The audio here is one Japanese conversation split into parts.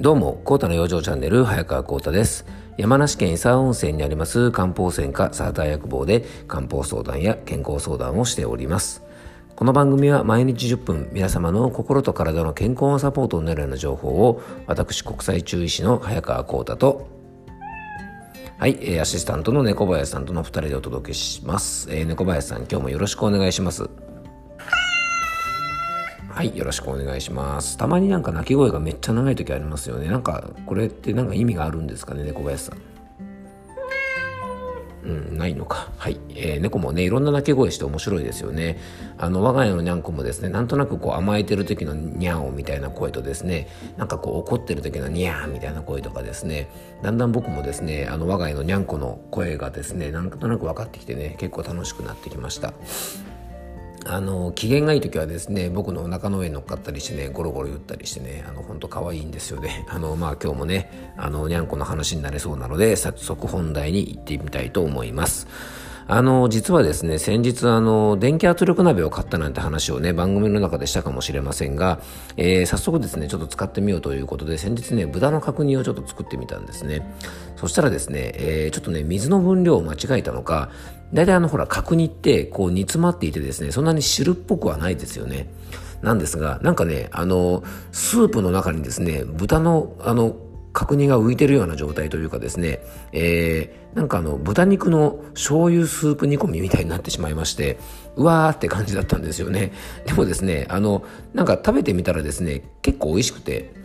どうも、コータの養生チャンネル、早川コータです。山梨県伊佐温泉にあります漢方専科サーター薬房で漢方相談や健康相談をしております。この番組は毎日10分皆様の心と体の健康のサポートになるような情報を私国際中医師の早川コータとはい、アシスタントの猫林さんとの2人でお届けします、えー、猫林さん今日もよろしくお願いしますはい、よろしくお願いします。たまになんか鳴き声がめっちゃ長い時ありますよね。なんか、これってなんか意味があるんですかね、猫林さん。うん、ないのか。はい。えー、猫もね、いろんな鳴き声して面白いですよね。あの、我が家のにゃんこもですね、なんとなくこう甘えてる時のにゃんおみたいな声とですね、なんかこう怒ってる時のにゃーみたいな声とかですね、だんだん僕もですね、あの、我が家のにゃんこの声がですね、なんとなく分かってきてね、結構楽しくなってきました。あの機嫌がいい時はですね僕のお腹の上に乗っかったりしてねゴロゴロ言ったりしてねあの本当可愛いんですよね。あのまあ今日もねあのにゃんこの話になれそうなので早速本題に行ってみたいと思います。あの、実はですね、先日あの、電気圧力鍋を買ったなんて話をね、番組の中でしたかもしれませんが、えー、早速ですね、ちょっと使ってみようということで、先日ね、豚の角煮をちょっと作ってみたんですね。そしたらですね、えー、ちょっとね、水の分量を間違えたのか、大体あの、ほら、角煮って、こう、煮詰まっていてですね、そんなに汁っぽくはないですよね。なんですが、なんかね、あの、スープの中にですね、豚の、あの、角煮が浮いてるような状態というかですね、えー、なんかあの、豚肉の醤油スープ煮込みみたいになってしまいまして、うわーって感じだったんですよね。でもですね、あの、なんか食べてみたらですね、結構美味しくて、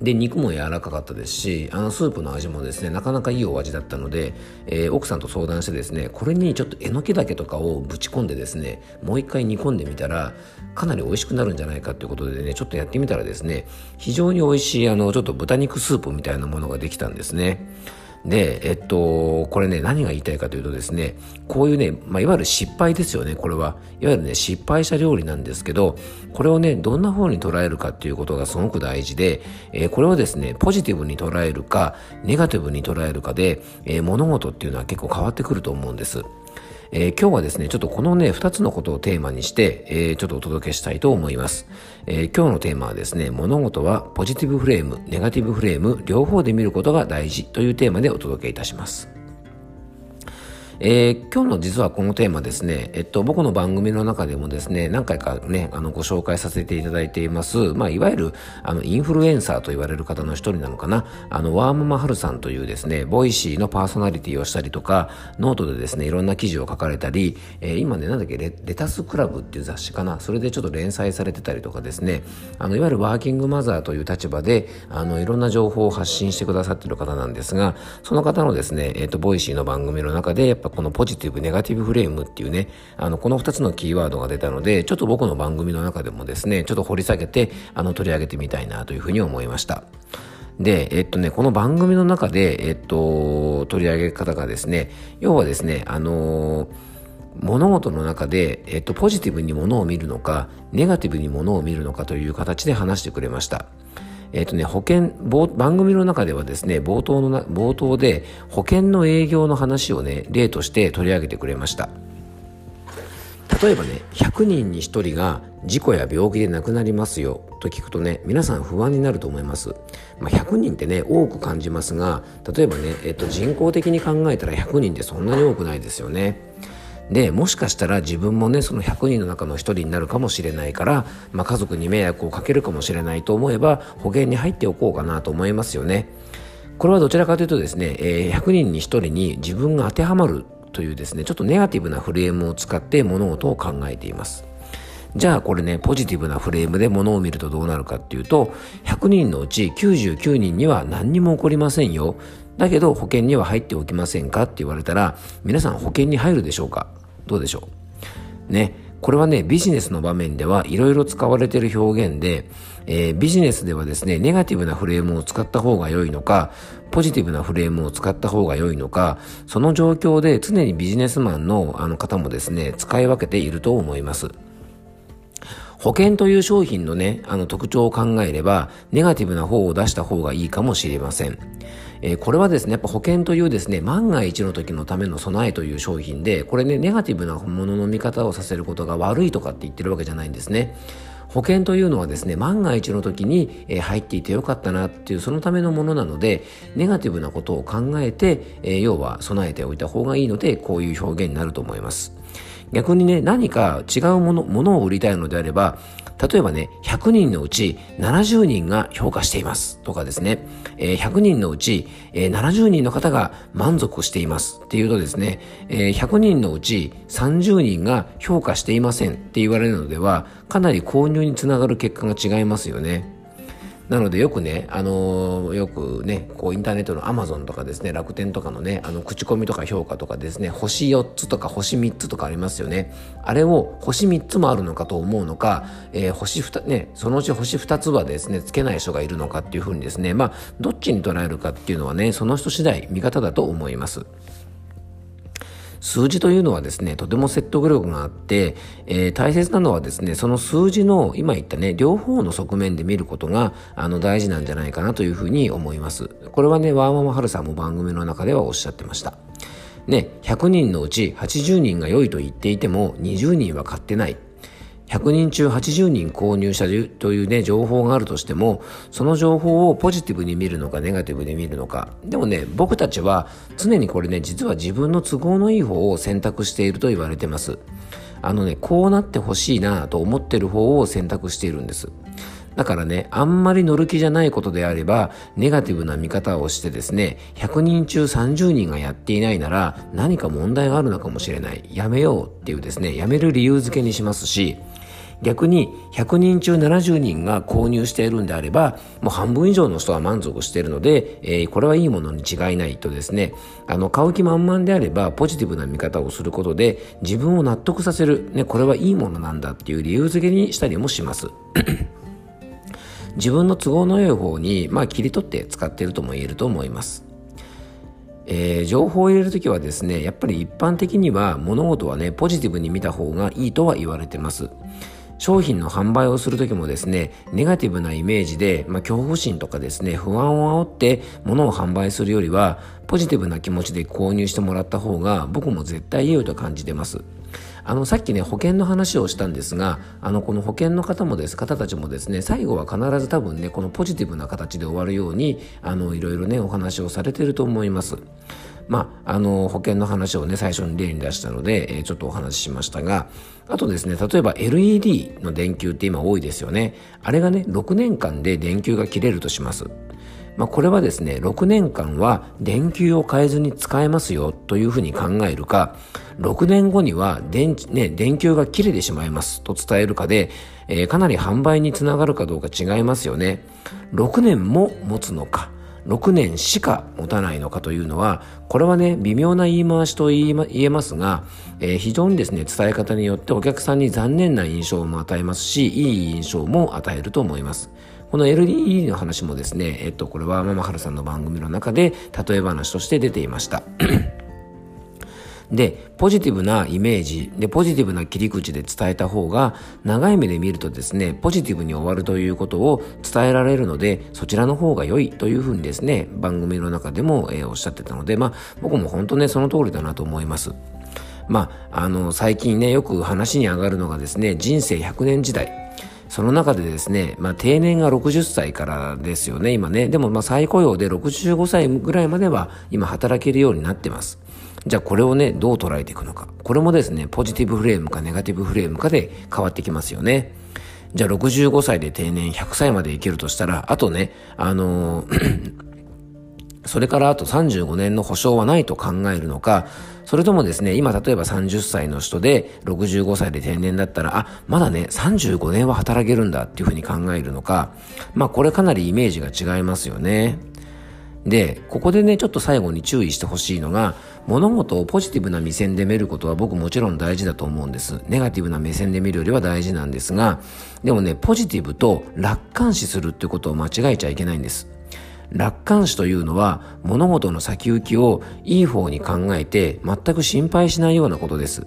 で肉も柔らかかったですしあのスープの味もですねなかなかいいお味だったので、えー、奥さんと相談してですねこれにちょっとえのきだけとかをぶち込んでですねもう一回煮込んでみたらかなり美味しくなるんじゃないかということでねちょっとやってみたらですね非常に美味しいあのちょっと豚肉スープみたいなものができたんですね。で、えっと、これね、何が言いたいかというとですね、こういうね、まあ、いわゆる失敗ですよね、これは。いわゆるね、失敗した料理なんですけど、これをね、どんな風に捉えるかっていうことがすごく大事で、えー、これをですね、ポジティブに捉えるか、ネガティブに捉えるかで、えー、物事っていうのは結構変わってくると思うんです。えー、今日はですね、ちょっとこのね、二つのことをテーマにして、えー、ちょっとお届けしたいと思います。えー、今日のテーマはですね、物事はポジティブフレーム、ネガティブフレーム、両方で見ることが大事というテーマでお届けいたします。えー、今日の実はこのテーマですね、えっと、僕の番組の中でもですね、何回かね、あの、ご紹介させていただいています、まあ、いわゆる、あの、インフルエンサーと言われる方の一人なのかな、あの、ワーママハルさんというですね、 Voicy のパーソナリティをしたりとか、ノートでですね、いろんな記事を書かれたり、えー、今ね、なんだっけレ、レタスクラブっていう雑誌かな、それでちょっと連載されてたりとかですね、あの、いわゆるワーキングマザーという立場で、あの、いろんな情報を発信してくださってる方なんですが、その方のですね、えっ、と、 Voicy の番組の中で、やっぱこのポジティブネガティブフレームっていうね、あの、この2つのキーワードが出たので、ちょっと僕の番組の中でもですね、ちょっと掘り下げて、あの、取り上げてみたいなというふうに思いました。で、えっとね、この番組の中で、えっと、取り上げ方がですね、要はですね、あのー、物事の中で、えっと、ポジティブにものを見るのか、ネガティブにものを見るのかという形で話してくれました。えっ、ー、とね、保険、番組の中ではですね、冒頭の冒頭で保険の営業の話をね、例として取り上げてくれました。例えばね、100人に1人が事故や病気で亡くなりますよと聞くとね、皆さん不安になると思います。まあ、100人ってね、多く感じますが、例えばね、えっと、人口的に考えたら100人ってそんなに多くないですよね。でもしかしたら自分もねその100人の中の1人になるかもしれないから、まあ、家族に迷惑をかけるかもしれないと思えば保険に入っておこうかなと思いますよね。これはどちらかというとですね、え、100人に1人に自分が当てはまるというですねちょっとネガティブなフレームを使って物事を考えています。じゃあこれねポジティブなフレームで物を見るとどうなるかっていうと100人のうち99人には何にも起こりませんよ。だけど保険には入っておきませんかって言われたら皆さん保険に入るでしょうか？どうでしょう？ね。これはねビジネスの場面ではいろいろ使われている表現で、えー、ビジネスではですねネガティブなフレームを使った方が良いのかポジティブなフレームを使った方が良いのかその状況で常にビジネスマンのあの方もですね使い分けていると思います。保険という商品のね、あの特徴を考えれば、ネガティブな方を出した方がいいかもしれません。えー、これはですね、やっぱ保険というですね、万が一の時のための備えという商品で、これね、ネガティブなものの見方をさせることが悪いとかって言ってるわけじゃないんですね。保険というのはですね万が一の時に、入っていてよかったなっていうそのためのものなのでネガティブなことを考えて、えー、要は備えておいた方がいいのでこういう表現になると思います逆にね何か違うものものを売りたいのであれば例えばね、100人のうち70人が評価しています。とかですね、えー、100人のうち、えー、70人の方が満足しています。っていうとですね、えー、100人のうち30人が評価していません。って言われるのでは、かなり購入につながる結果が違いますよね。なのでよくね、あのー、よくね、こうインターネットのアマゾンとかですね、楽天とかのね、あの、口コミとか評価とかですね、星4つとか星3つとかありますよね。あれを星3つもあるのかと思うのか、えー、星2、ね、そのうち星2つはですね、つけない人がいるのかっていうふうにですね、まあ、どっちに捉えるかっていうのはね、その人次第、見方だと思います。数字というのはですね、とても説得力があって、えー、大切なのはですね、その数字の今言ったね、両方の側面で見ることが、あの、大事なんじゃないかなというふうに思います。これはね、ワーママハルさんも番組の中ではおっしゃってました。ね、100人のうち80人が良いと言っていても20人は買ってない。100人中80人購入したというね、情報があるとしても、その情報をポジティブに見るのかネガティブに見るのか。でもね、僕たちは常にこれね、実は自分の都合のいい方を選択していると言われてます。あのね、こうなってほしいなと思ってる方を選択しているんです。だからね、あんまり乗る気じゃないことであれば、ネガティブな見方をしてですね、100人中30人がやっていないなら、何か問題があるのかもしれない。やめようっていうですね、やめる理由付けにしますし、逆に100人中70人が購入しているんであれば、もう半分以上の人は満足しているので、えー、これはいいものに違いないとですね、あの、買う気満々であれば、ポジティブな見方をすることで、自分を納得させる、ね、これはいいものなんだっていう理由付けにしたりもします。自分の都合の良い方に、まあ、切り取って使っているとも言えると思います。えー、情報を入れるときはですね、やっぱり一般的には物事はね、ポジティブに見た方がいいとは言われてます。商品の販売をするときもですね、ネガティブなイメージで、まあ、恐怖心とかですね、不安を煽って物を販売するよりは、ポジティブな気持ちで購入してもらった方が僕も絶対良いと感じてます。あの、さっきね、保険の話をしたんですが、あの、この保険の方もです、方たちもですね、最後は必ず多分ね、このポジティブな形で終わるように、あの、いろいろね、お話をされてると思います。まあ、あの、保険の話をね、最初に例に出したので、えー、ちょっとお話ししましたが、あとですね、例えば LED の電球って今多いですよね。あれがね、6年間で電球が切れるとします。まあ、これはですね、6年間は電球を変えずに使えますよというふうに考えるか、6年後には電,、ね、電球が切れてしまいますと伝えるかで、えー、かなり販売につながるかどうか違いますよね。6年も持つのか。6年しか持たないのかというのは、これはね、微妙な言い回しと言えますが、えー、非常にですね、伝え方によってお客さんに残念な印象も与えますし、いい印象も与えると思います。この LED の話もですね、えっと、これはママハルさんの番組の中で例え話として出ていました。で、ポジティブなイメージで、ポジティブな切り口で伝えた方が、長い目で見るとですね、ポジティブに終わるということを伝えられるので、そちらの方が良いというふうにですね、番組の中でも、えー、おっしゃってたので、まあ、僕も本当ね、その通りだなと思います。まあ、あの、最近ね、よく話に上がるのがですね、人生100年時代。その中でですね、まあ、定年が60歳からですよね、今ね。でも、まあ、再雇用で65歳ぐらいまでは今働けるようになってます。じゃあこれをね、どう捉えていくのか。これもですね、ポジティブフレームかネガティブフレームかで変わってきますよね。じゃあ65歳で定年100歳までいけるとしたら、あとね、あのー それからあと35年の保証はないと考えるのか、それともですね、今例えば30歳の人で65歳で定年だったら、あ、まだね、35年は働けるんだっていうふうに考えるのか、まあこれかなりイメージが違いますよね。で、ここでね、ちょっと最後に注意してほしいのが、物事をポジティブな目線で見ることは僕もちろん大事だと思うんです。ネガティブな目線で見るよりは大事なんですが、でもね、ポジティブと楽観視するってことを間違えちゃいけないんです。楽観視というのは物事の先行きをいい方に考えて全く心配しないようなことです。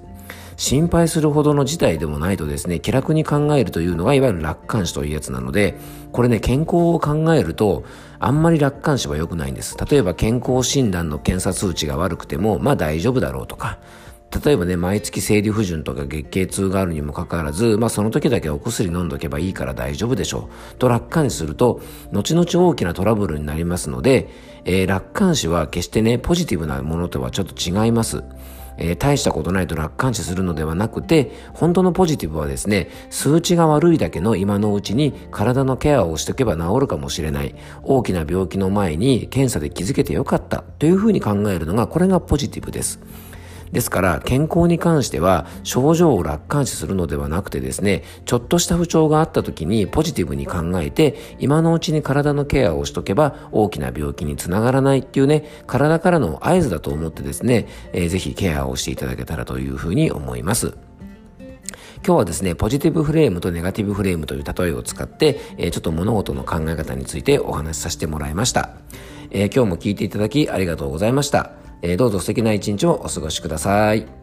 心配するほどの事態でもないとですね、気楽に考えるというのがいわゆる楽観視というやつなので、これね、健康を考えると、あんまり楽観視は良くないんです。例えば健康診断の検査数値が悪くても、まあ大丈夫だろうとか、例えばね、毎月生理不順とか月経痛があるにもかかわらず、まあその時だけお薬飲んどけばいいから大丈夫でしょう。と楽観視すると、後々大きなトラブルになりますので、えー、楽観視は決してね、ポジティブなものとはちょっと違います。えー、大したことないと楽観視するのではなくて、本当のポジティブはですね、数値が悪いだけの今のうちに体のケアをしておけば治るかもしれない。大きな病気の前に検査で気づけてよかったというふうに考えるのが、これがポジティブです。ですから健康に関しては症状を楽観視するのではなくてですねちょっとした不調があった時にポジティブに考えて今のうちに体のケアをしとけば大きな病気につながらないっていうね体からの合図だと思ってですね、えー、ぜひケアをしていただけたらというふうに思います。今日はですね、ポジティブフレームとネガティブフレームという例えを使って、えー、ちょっと物事の考え方についてお話しさせてもらいました。えー、今日も聞いていただきありがとうございました。えー、どうぞ素敵な一日をお過ごしください。